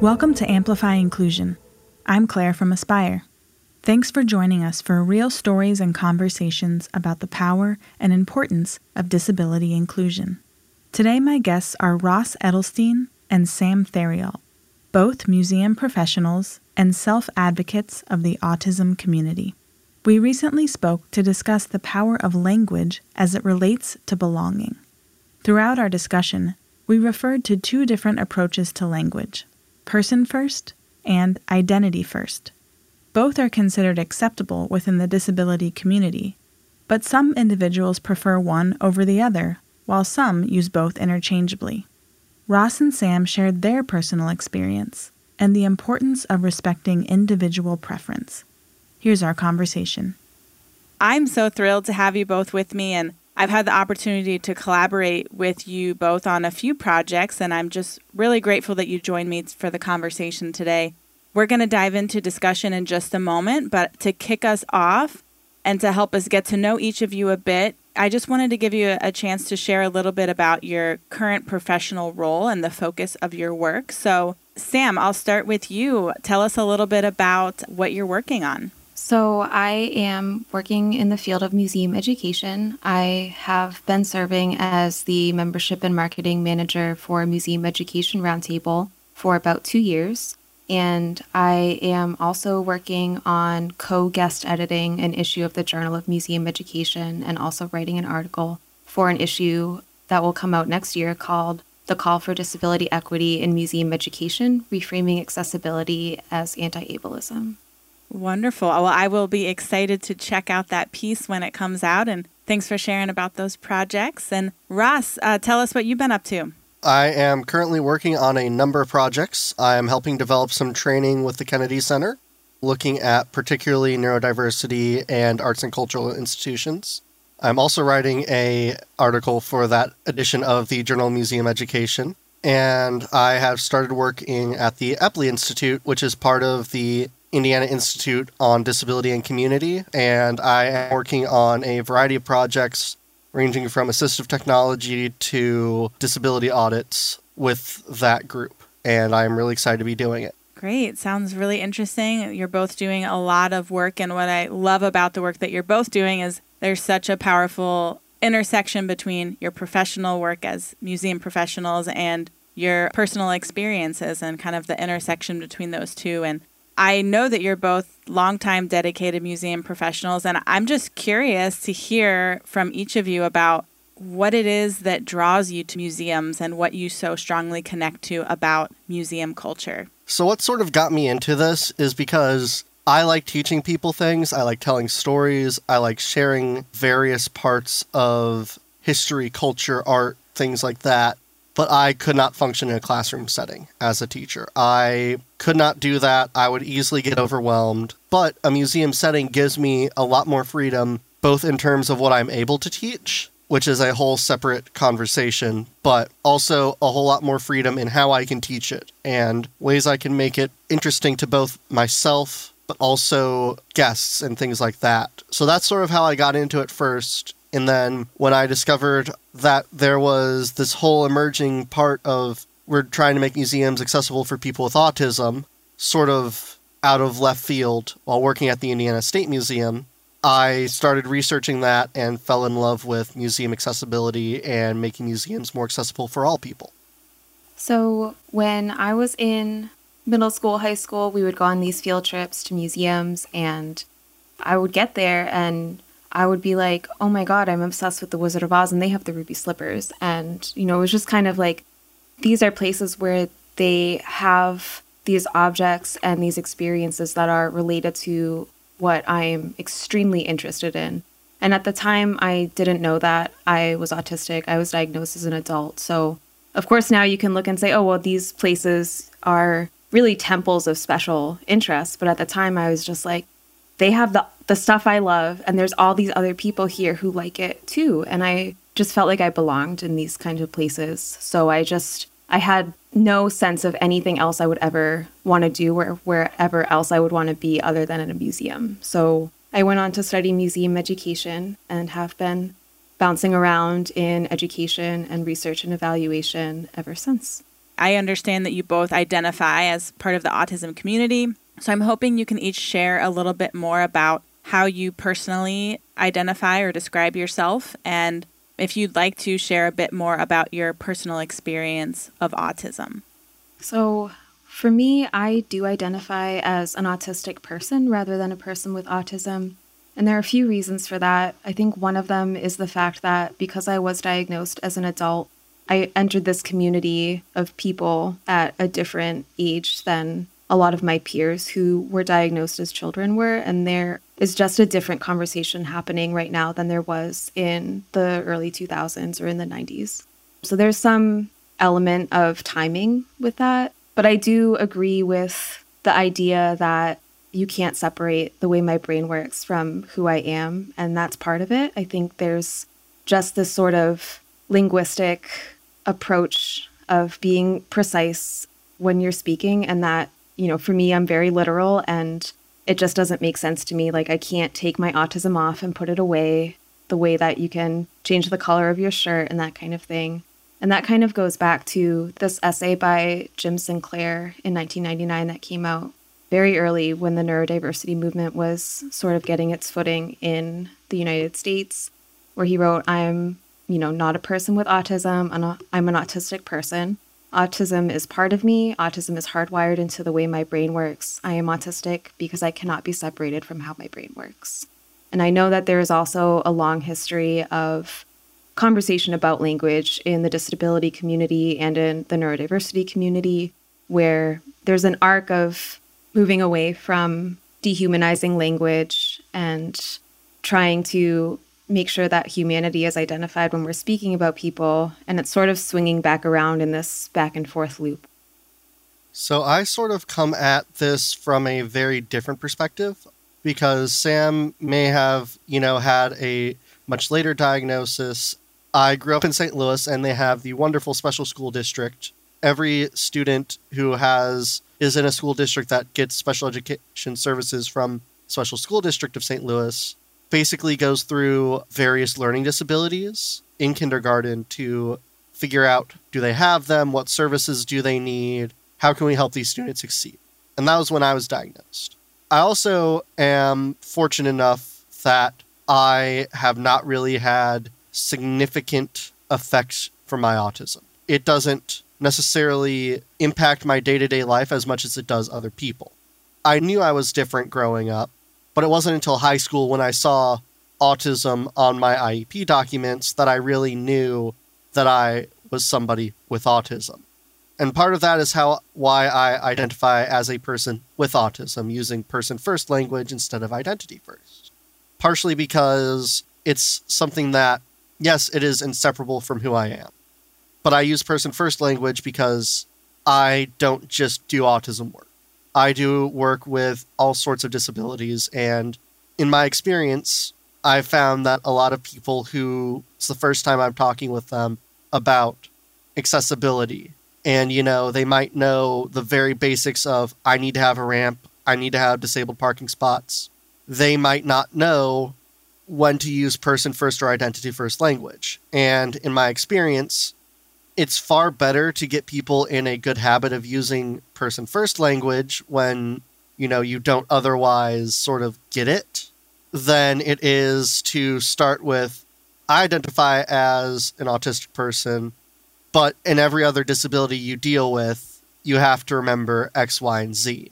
Welcome to Amplify Inclusion. I'm Claire from Aspire. Thanks for joining us for real stories and conversations about the power and importance of disability inclusion. Today, my guests are Ross Edelstein and Sam Theriault, both museum professionals and self advocates of the autism community. We recently spoke to discuss the power of language as it relates to belonging. Throughout our discussion, we referred to two different approaches to language person first and identity first. Both are considered acceptable within the disability community, but some individuals prefer one over the other, while some use both interchangeably. Ross and Sam shared their personal experience and the importance of respecting individual preference. Here's our conversation. I'm so thrilled to have you both with me, and I've had the opportunity to collaborate with you both on a few projects, and I'm just really grateful that you joined me for the conversation today. We're going to dive into discussion in just a moment, but to kick us off and to help us get to know each of you a bit, I just wanted to give you a chance to share a little bit about your current professional role and the focus of your work. So, Sam, I'll start with you. Tell us a little bit about what you're working on. So, I am working in the field of museum education. I have been serving as the membership and marketing manager for Museum Education Roundtable for about two years. And I am also working on co guest editing an issue of the Journal of Museum Education and also writing an article for an issue that will come out next year called The Call for Disability Equity in Museum Education Reframing Accessibility as Anti Ableism. Wonderful. Well, I will be excited to check out that piece when it comes out. And thanks for sharing about those projects. And Ross, uh, tell us what you've been up to. I am currently working on a number of projects. I am helping develop some training with the Kennedy Center, looking at particularly neurodiversity and arts and cultural institutions. I'm also writing a article for that edition of the Journal Museum Education, and I have started working at the Eppley Institute, which is part of the Indiana Institute on Disability and Community, and I am working on a variety of projects ranging from assistive technology to disability audits with that group. And I'm really excited to be doing it. Great. Sounds really interesting. You're both doing a lot of work. And what I love about the work that you're both doing is there's such a powerful intersection between your professional work as museum professionals and your personal experiences and kind of the intersection between those two. And I know that you're both longtime dedicated museum professionals, and I'm just curious to hear from each of you about what it is that draws you to museums and what you so strongly connect to about museum culture. So, what sort of got me into this is because I like teaching people things, I like telling stories, I like sharing various parts of history, culture, art, things like that but I could not function in a classroom setting as a teacher. I could not do that. I would easily get overwhelmed. But a museum setting gives me a lot more freedom, both in terms of what I'm able to teach, which is a whole separate conversation, but also a whole lot more freedom in how I can teach it and ways I can make it interesting to both myself, but also guests and things like that. So that's sort of how I got into it first. And then when I discovered that there was this whole emerging part of we're trying to make museums accessible for people with autism, sort of out of left field while working at the Indiana State Museum, I started researching that and fell in love with museum accessibility and making museums more accessible for all people. So, when I was in middle school, high school, we would go on these field trips to museums, and I would get there and I would be like, oh my God, I'm obsessed with the Wizard of Oz and they have the ruby slippers. And, you know, it was just kind of like these are places where they have these objects and these experiences that are related to what I'm extremely interested in. And at the time, I didn't know that I was autistic. I was diagnosed as an adult. So, of course, now you can look and say, oh, well, these places are really temples of special interest. But at the time, I was just like, they have the the stuff I love and there's all these other people here who like it too and I just felt like I belonged in these kinds of places. So I just I had no sense of anything else I would ever want to do or wherever else I would want to be other than in a museum. So I went on to study museum education and have been bouncing around in education and research and evaluation ever since. I understand that you both identify as part of the autism community. So I'm hoping you can each share a little bit more about how you personally identify or describe yourself and if you'd like to share a bit more about your personal experience of autism. So, for me, I do identify as an autistic person rather than a person with autism. And there are a few reasons for that. I think one of them is the fact that because I was diagnosed as an adult, I entered this community of people at a different age than a lot of my peers who were diagnosed as children were. And there is just a different conversation happening right now than there was in the early 2000s or in the 90s. So there's some element of timing with that. But I do agree with the idea that you can't separate the way my brain works from who I am. And that's part of it. I think there's just this sort of linguistic approach of being precise when you're speaking. And that, you know, for me, I'm very literal and it just doesn't make sense to me. Like, I can't take my autism off and put it away the way that you can change the color of your shirt and that kind of thing. And that kind of goes back to this essay by Jim Sinclair in 1999 that came out very early when the neurodiversity movement was sort of getting its footing in the United States, where he wrote, I'm, you know, not a person with autism, I'm an autistic person. Autism is part of me. Autism is hardwired into the way my brain works. I am autistic because I cannot be separated from how my brain works. And I know that there is also a long history of conversation about language in the disability community and in the neurodiversity community, where there's an arc of moving away from dehumanizing language and trying to make sure that humanity is identified when we're speaking about people. And it's sort of swinging back around in this back and forth loop. So I sort of come at this from a very different perspective because Sam may have, you know, had a much later diagnosis I grew up in St. Louis, and they have the wonderful special school district. Every student who has is in a school district that gets special education services from Special School District of St. Louis basically goes through various learning disabilities in kindergarten to figure out do they have them, what services do they need, how can we help these students succeed. And that was when I was diagnosed. I also am fortunate enough that I have not really had significant effects from my autism. It doesn't necessarily impact my day to day life as much as it does other people. I knew I was different growing up, but it wasn't until high school when I saw autism on my IEP documents that I really knew that I was somebody with autism. And part of that is how why I identify as a person with autism using person first language instead of identity first. Partially because it's something that yes, it is inseparable from who I am. But I use person first language because I don't just do autism work. I do work with all sorts of disabilities. And in my experience, I've found that a lot of people who it's the first time I'm talking with them about accessibility. And, you know, they might know the very basics of I need to have a ramp, I need to have disabled parking spots. They might not know when to use person first or identity first language. And in my experience, it's far better to get people in a good habit of using person first language when you know you don't otherwise sort of get it than it is to start with I identify as an autistic person, but in every other disability you deal with, you have to remember X, Y, and Z.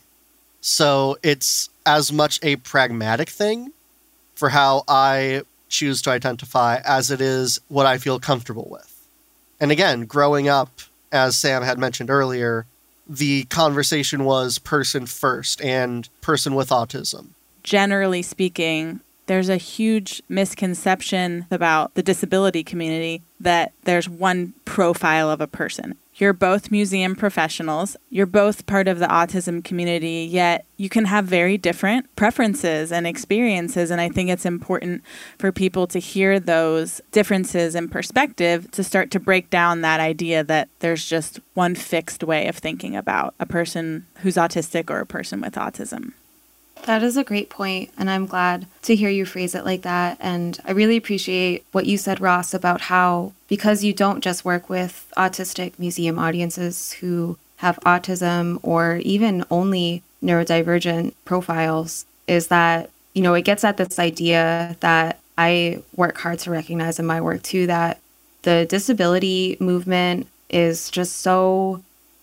So it's as much a pragmatic thing for how I choose to identify as it is what I feel comfortable with. And again, growing up, as Sam had mentioned earlier, the conversation was person first and person with autism. Generally speaking, there's a huge misconception about the disability community that there's one profile of a person. You're both museum professionals. You're both part of the autism community, yet you can have very different preferences and experiences. And I think it's important for people to hear those differences in perspective to start to break down that idea that there's just one fixed way of thinking about a person who's autistic or a person with autism. That is a great point, and I'm glad to hear you phrase it like that. And I really appreciate what you said, Ross, about how because you don't just work with autistic museum audiences who have autism or even only neurodivergent profiles, is that, you know, it gets at this idea that I work hard to recognize in my work too that the disability movement is just so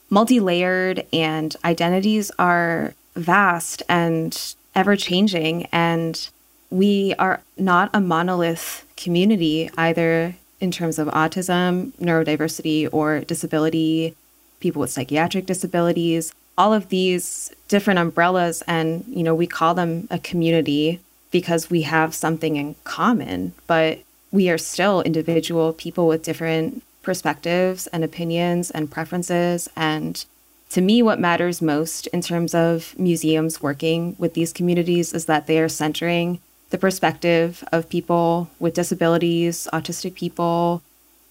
multi layered and identities are vast and ever changing. And we are not a monolith community, either in terms of autism, neurodiversity, or disability, people with psychiatric disabilities, all of these different umbrellas. And, you know, we call them a community because we have something in common, but we are still individual people with different perspectives and opinions and preferences and to me, what matters most in terms of museums working with these communities is that they are centering the perspective of people with disabilities, autistic people,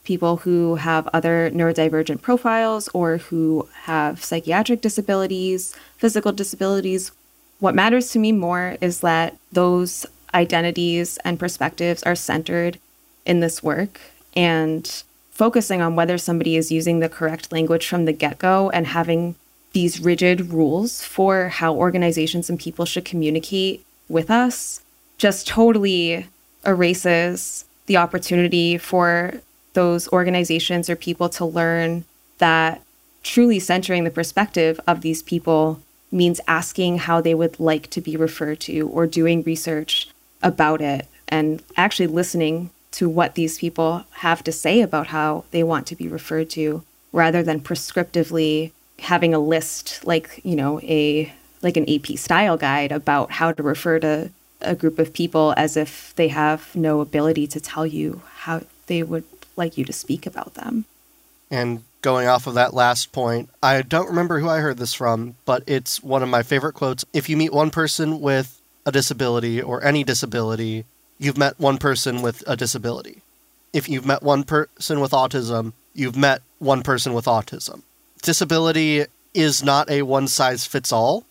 people who have other neurodivergent profiles or who have psychiatric disabilities, physical disabilities. What matters to me more is that those identities and perspectives are centered in this work and focusing on whether somebody is using the correct language from the get go and having these rigid rules for how organizations and people should communicate with us just totally erases the opportunity for those organizations or people to learn that truly centering the perspective of these people means asking how they would like to be referred to or doing research about it and actually listening to what these people have to say about how they want to be referred to rather than prescriptively having a list like, you know, a like an AP style guide about how to refer to a group of people as if they have no ability to tell you how they would like you to speak about them. And going off of that last point, I don't remember who I heard this from, but it's one of my favorite quotes. If you meet one person with a disability or any disability, you've met one person with a disability. If you've met one person with autism, you've met one person with autism. Disability is not a one size fits all.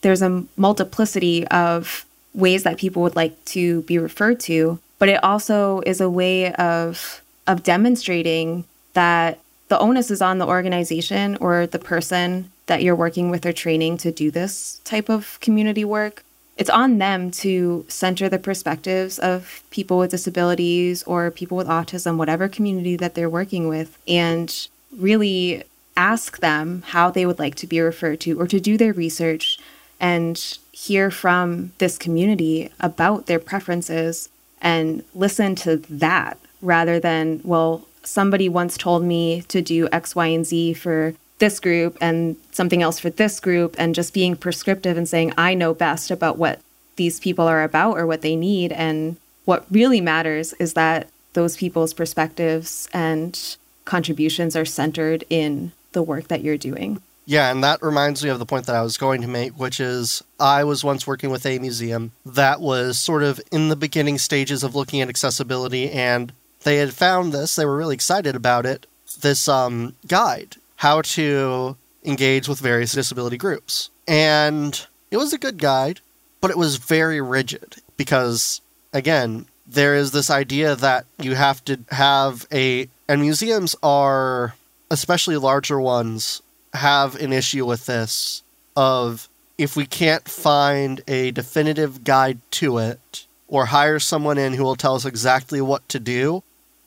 There's a multiplicity of ways that people would like to be referred to, but it also is a way of of demonstrating that the onus is on the organization or the person that you're working with or training to do this type of community work it's on them to center the perspectives of people with disabilities or people with autism, whatever community that they're working with, and really ask them how they would like to be referred to or to do their research and hear from this community about their preferences and listen to that rather than, well, somebody once told me to do X, Y, and Z for this group and something else for this group and just being prescriptive and saying I know best about what these people are about or what they need and what really matters is that those people's perspectives and contributions are centered in the work that you're doing. Yeah, and that reminds me of the point that I was going to make, which is I was once working with a museum that was sort of in the beginning stages of looking at accessibility, and they had found this. They were really excited about it. This um, guide how to engage with various disability groups. And it was a good guide, but it was very rigid because, again, there is this idea that you have to have a, and museums are, especially larger ones, have an issue with this of if we can't find a definitive guide to it or hire someone in who will tell us exactly what to do,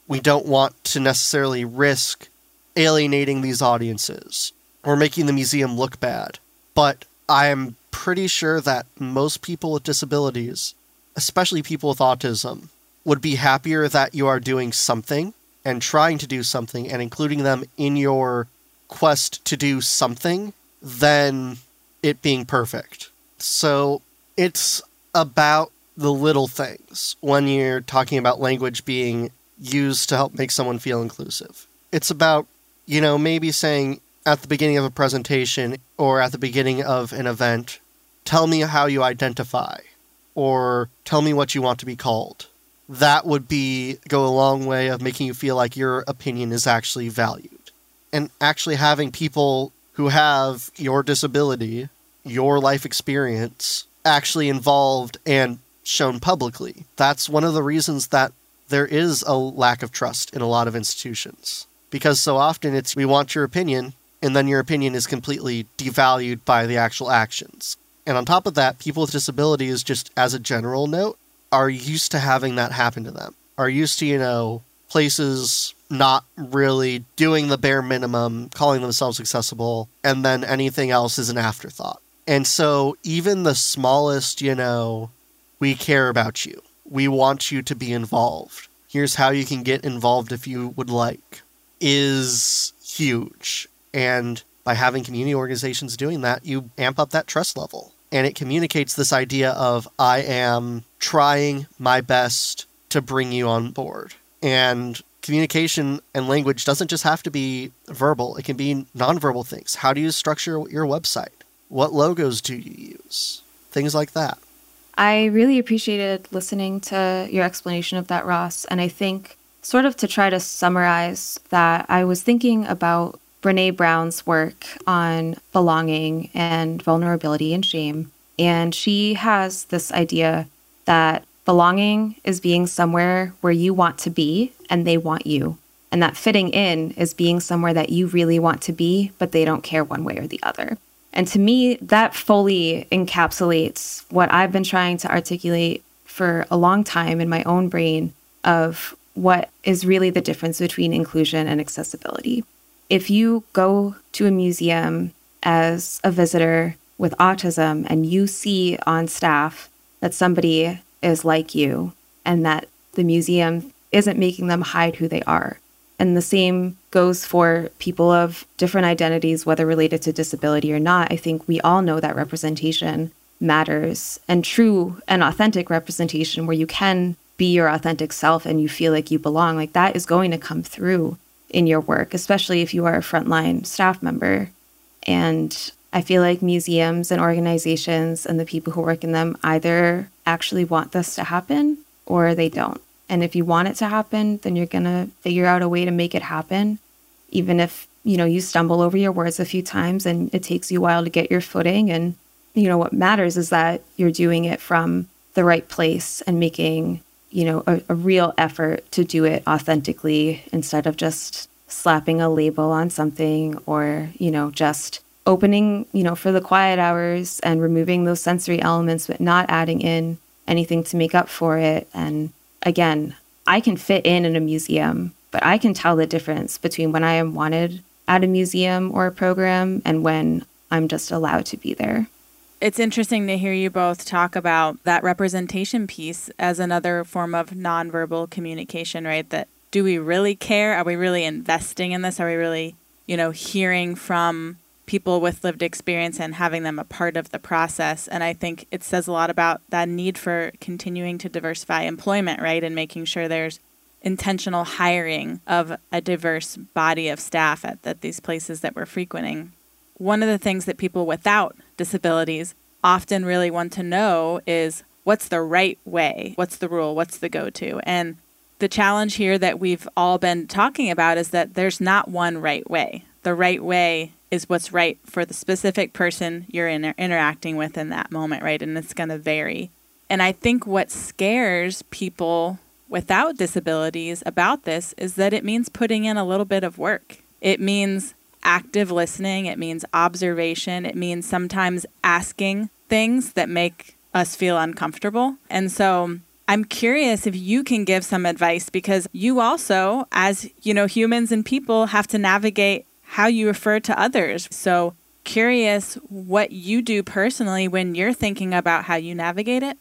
we don't want to necessarily risk alienating these audiences or making the museum look bad. But I am pretty sure that most people with disabilities, especially people with autism, would be happier that you are doing something and trying to do something and including them in your quest to do something than it being perfect. So it's about the little things when you're talking about language being used to help make someone feel inclusive. It's about you know, maybe saying at the beginning of a presentation or at the beginning of an event, tell me how you identify or tell me what you want to be called. That would be go a long way of making you feel like your opinion is actually valued. And actually having people who have your disability, your life experience actually involved and shown publicly. That's one of the reasons that there is a lack of trust in a lot of institutions. Because so often it's we want your opinion, and then your opinion is completely devalued by the actual actions. And on top of that, people with disabilities, just as a general note, are used to having that happen to them, are used to, you know, places not really doing the bare minimum, calling themselves accessible, and then anything else is an afterthought. And so, even the smallest, you know, we care about you, we want you to be involved. Here's how you can get involved if you would like, is huge. And by having community organizations doing that, you amp up that trust level. And it communicates this idea of, I am trying my best to bring you on board. And communication and language doesn't just have to be verbal, it can be nonverbal things. How do you structure your website? What logos do you use? Things like that. I really appreciated listening to your explanation of that, Ross. And I think, sort of to try to summarize that, I was thinking about Brene Brown's work on belonging and vulnerability and shame. And she has this idea that belonging is being somewhere where you want to be and they want you. And that fitting in is being somewhere that you really want to be, but they don't care one way or the other. And to me, that fully encapsulates what I've been trying to articulate for a long time in my own brain of what is really the difference between inclusion and accessibility. If you go to a museum as a visitor with autism and you see on staff that somebody is like you and that the museum isn't making them hide who they are, and the same goes for people of different identities, whether related to disability or not. I think we all know that representation matters and true and authentic representation where you can be your authentic self and you feel like you belong, like that is going to come through in your work, especially if you are a frontline staff member. And I feel like museums and organizations and the people who work in them either actually want this to happen or they don't. And if you want it to happen, then you're going to figure out a way to make it happen, even if, you know, you stumble over your words a few times and it takes you a while to get your footing. And, you know, what matters is that you're doing it from the right place and making, you know, a, a real effort to do it authentically instead of just slapping a label on something or, you know, just opening, you know, for the quiet hours and removing those sensory elements, but not adding in anything to make up for it. And again, I can fit in in a museum, but I can tell the difference between when I am wanted at a museum or a program and when I'm just allowed to be there. It's interesting to hear you both talk about that representation piece as another form of nonverbal communication, right? That do we really care? Are we really investing in this? Are we really, you know, hearing from people with lived experience and having them a part of the process. And I think it says a lot about that need for continuing to diversify employment, right? And making sure there's intentional hiring of a diverse body of staff at, at these places that we're frequenting. One of the things that people without disabilities often really want to know is what's the right way? What's the rule? What's the go to? And the challenge here that we've all been talking about is that there's not one right way. The right way is what's right for the specific person you're inter- interacting with in that moment, right? And it's going to vary. And I think what scares people without disabilities about this is that it means putting in a little bit of work. It means active listening, it means observation, it means sometimes asking things that make us feel uncomfortable. And so I'm curious if you can give some advice because you also as, you know, humans and people have to navigate how you refer to others. So, curious what you do personally when you're thinking about how you navigate it.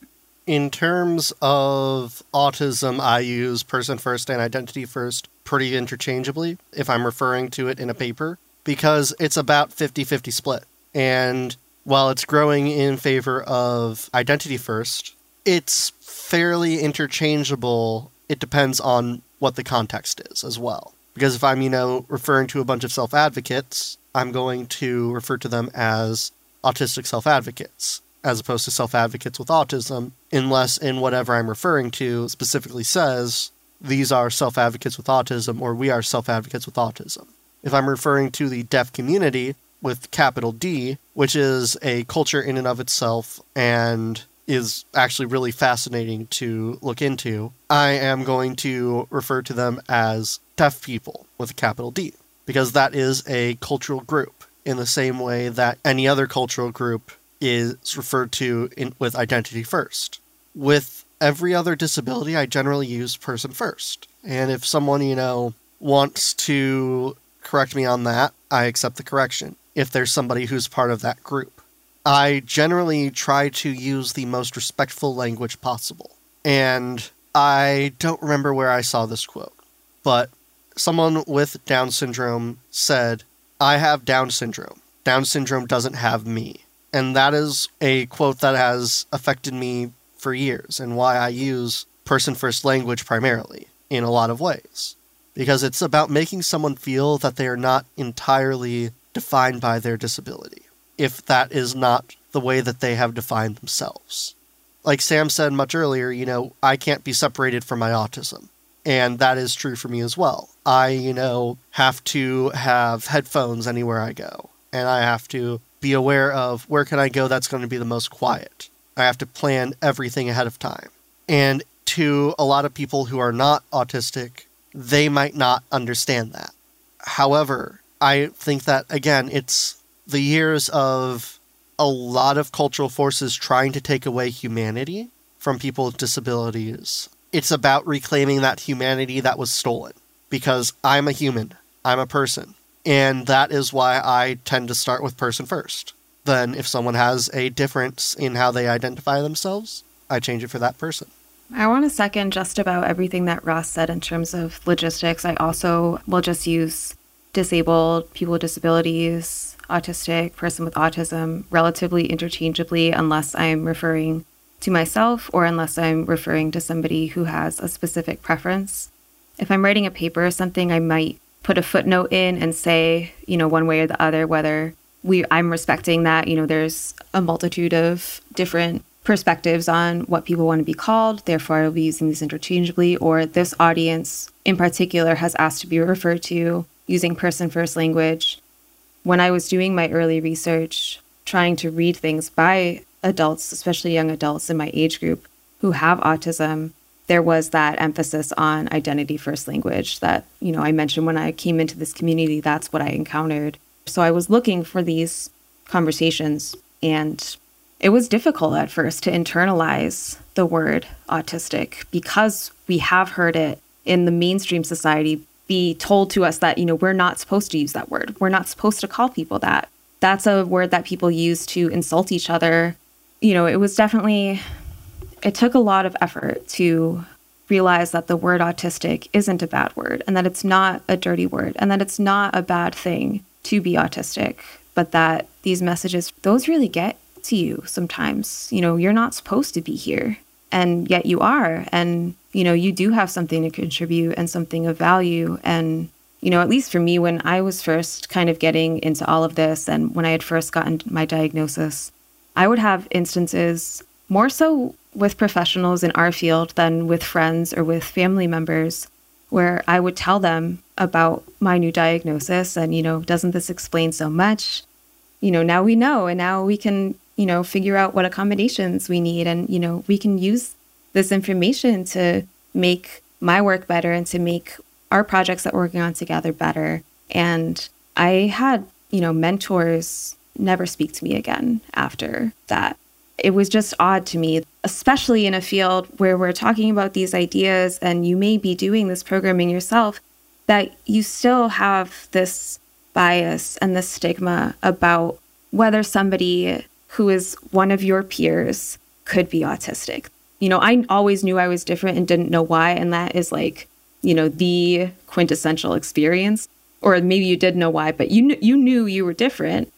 In terms of autism, I use person first and identity first pretty interchangeably if I'm referring to it in a paper because it's about 50 50 split. And while it's growing in favor of identity first, it's fairly interchangeable. It depends on what the context is as well. Because if I'm, you know, referring to a bunch of self advocates, I'm going to refer to them as autistic self advocates, as opposed to self advocates with autism, unless in whatever I'm referring to specifically says these are self advocates with autism or we are self advocates with autism. If I'm referring to the deaf community, with capital D, which is a culture in and of itself and is actually really fascinating to look into, I am going to refer to them as deaf people with a capital D, because that is a cultural group in the same way that any other cultural group is referred to in, with identity first. With every other disability, I generally use person first. And if someone, you know, wants to correct me on that, I accept the correction if there's somebody who's part of that group. I generally try to use the most respectful language possible. And I don't remember where I saw this quote, but someone with Down syndrome said, I have Down syndrome. Down syndrome doesn't have me. And that is a quote that has affected me for years and why I use person first language primarily in a lot of ways. Because it's about making someone feel that they are not entirely defined by their disability, if that is not the way that they have defined themselves. Like Sam said much earlier, you know, I can't be separated from my autism. And that is true for me as well. I, you know, have to have headphones anywhere I go. And I have to be aware of where can I go that's going to be the most quiet. I have to plan everything ahead of time. And to a lot of people who are not autistic, they might not understand that. However, I think that, again, it's the years of a lot of cultural forces trying to take away humanity from people with disabilities. It's about reclaiming that humanity that was stolen because I'm a human, I'm a person. And that is why I tend to start with person first. Then, if someone has a difference in how they identify themselves, I change it for that person. I want to second just about everything that Ross said in terms of logistics. I also will just use disabled, people with disabilities, autistic, person with autism relatively interchangeably unless I'm referring to myself or unless I'm referring to somebody who has a specific preference. If I'm writing a paper or something, I might put a footnote in and say, you know, one way or the other whether we I'm respecting that, you know, there's a multitude of different perspectives on what people want to be called, therefore I'll be using these interchangeably, or this audience in particular has asked to be referred to using person first language. When I was doing my early research, trying to read things by adults, especially young adults in my age group who have autism, there was that emphasis on identity first language that, you know, I mentioned when I came into this community, that's what I encountered. So I was looking for these conversations, and it was difficult at first to internalize the word autistic because we have heard it in the mainstream society be told to us that, you know, we're not supposed to use that word. We're not supposed to call people that. That's a word that people use to insult each other. You know, it was definitely, it took a lot of effort to realize that the word autistic isn't a bad word and that it's not a dirty word and that it's not a bad thing to be autistic, but that these messages, those really get to you sometimes. You know, you're not supposed to be here, and yet you are. And, you know, you do have something to contribute and something of value. And, you know, at least for me, when I was first kind of getting into all of this and when I had first gotten my diagnosis, I would have instances more so with professionals in our field than with friends or with family members where I would tell them about my new diagnosis and, you know, doesn't this explain so much? You know, now we know and now we can, you know, figure out what accommodations we need and, you know, we can use this information to make my work better and to make our projects that we're working on together better. And I had, you know, mentors never speak to me again after that it was just odd to me, especially in a field where we're talking about these ideas and you may be doing this programming yourself, that you still have this bias and this stigma about whether somebody who is one of your peers could be autistic. You know, I always knew I was different and didn't know why. And that is like, you know, the quintessential experience. Or maybe you did know why, but you, kn- you knew you were different.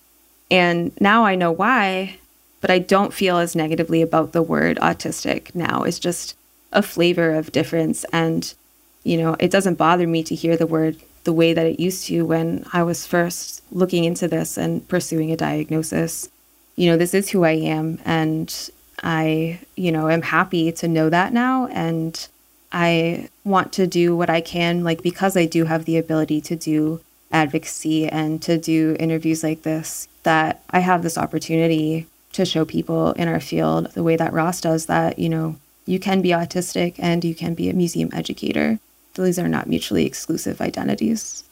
And now I know why but I don't feel as negatively about the word autistic now. It's just a flavor of difference. And, you know, it doesn't bother me to hear the word the way that it used to when I was first looking into this and pursuing a diagnosis. You know, this is who I am. And I, you know, am happy to know that now. And I want to do what I can, like, because I do have the ability to do advocacy and to do interviews like this that I have this opportunity to show people in our field the way that Ross does that, you know, you can be autistic and you can be a museum educator. These are not mutually exclusive identities.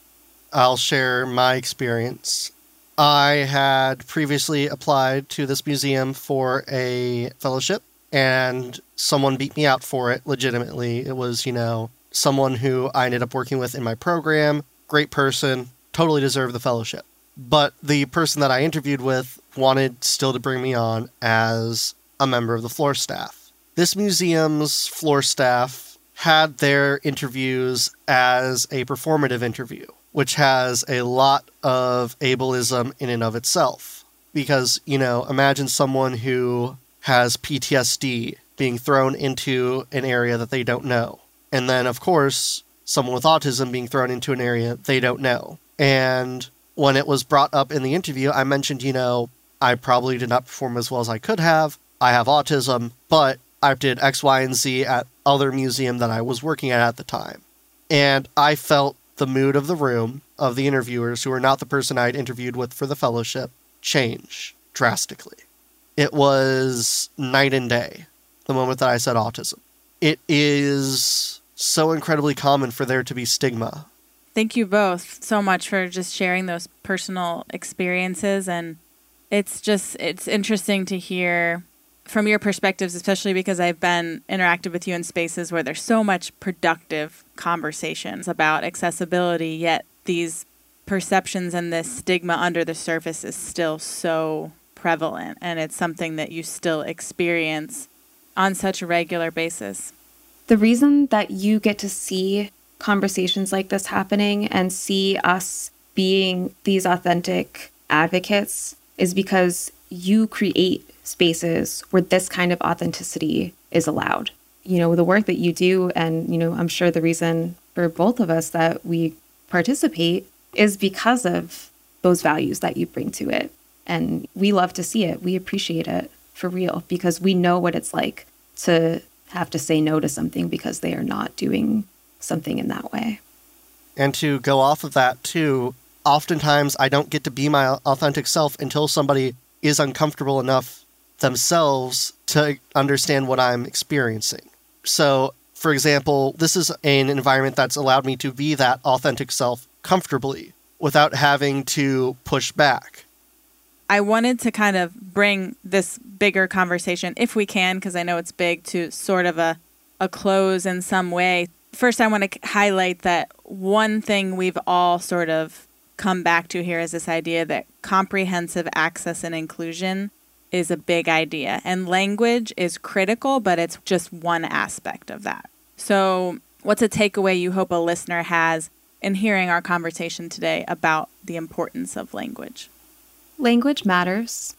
I'll share my experience. I had previously applied to this museum for a fellowship, and someone beat me out for it legitimately. It was, you know, someone who I ended up working with in my program, great person, totally deserved the fellowship. But the person that I interviewed with wanted still to bring me on as a member of the floor staff. This museum's floor staff had their interviews as a performative interview which has a lot of ableism in and of itself. Because, you know, imagine someone who has PTSD being thrown into an area that they don't know. And then, of course, someone with autism being thrown into an area they don't know. And when it was brought up in the interview, I mentioned, you know, I probably did not perform as well as I could have. I have autism, but I did X, Y, and Z at other museum that I was working at at the time. And I felt the mood of the room of the interviewers who were not the person I'd interviewed with for the fellowship change drastically. It was night and day the moment that I said autism. It is so incredibly common for there to be stigma. Thank you both so much for just sharing those personal experiences and it's just it's interesting to hear from your perspectives, especially because I've been interactive with you in spaces where there's so much productive conversations about accessibility, yet these perceptions and this stigma under the surface is still so prevalent and it's something that you still experience on such a regular basis. The reason that you get to see conversations like this happening and see us being these authentic advocates is because you create spaces where this kind of authenticity is allowed. You know, the work that you do, and, you know, I'm sure the reason for both of us that we participate is because of those values that you bring to it. And we love to see it. We appreciate it for real because we know what it's like to have to say no to something because they are not doing something in that way. And to go off of that, too, oftentimes I don't get to be my authentic self until somebody is uncomfortable enough themselves to understand what I'm experiencing. So, for example, this is an environment that's allowed me to be that authentic self comfortably without having to push back. I wanted to kind of bring this bigger conversation, if we can, because I know it's big, to sort of a, a close in some way. First, I want to highlight that one thing we've all sort of come back to here is this idea that comprehensive access and inclusion is a big idea. And language is critical, but it's just one aspect of that. So, what's a takeaway you hope a listener has in hearing our conversation today about the importance of language? Language matters,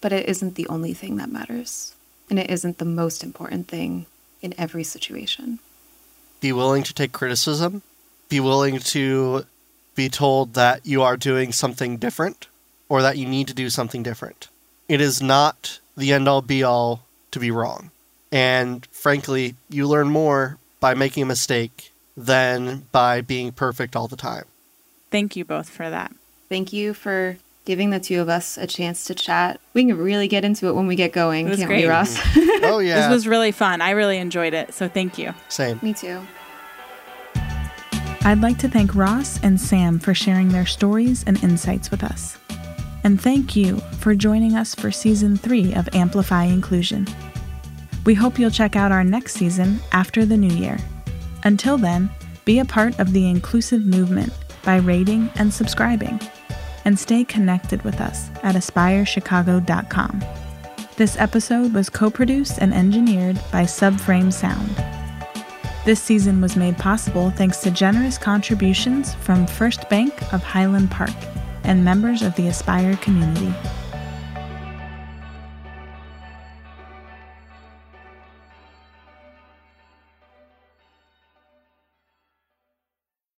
but it isn't the only thing that matters. And it isn't the most important thing in every situation. Be willing to take criticism. Be willing to be told that you are doing something different or that you need to do something different. It is not the end all be all to be wrong. And frankly, you learn more by making a mistake than by being perfect all the time. Thank you both for that. Thank you for giving the two of us a chance to chat. We can really get into it when we get going, can't great. we, Ross? oh, yeah. This was really fun. I really enjoyed it. So thank you. Same. Me too. I'd like to thank Ross and Sam for sharing their stories and insights with us. And thank you for joining us for season three of Amplify Inclusion. We hope you'll check out our next season after the new year. Until then, be a part of the inclusive movement by rating and subscribing. And stay connected with us at aspirechicago.com. This episode was co produced and engineered by Subframe Sound. This season was made possible thanks to generous contributions from First Bank of Highland Park and members of the Aspire community.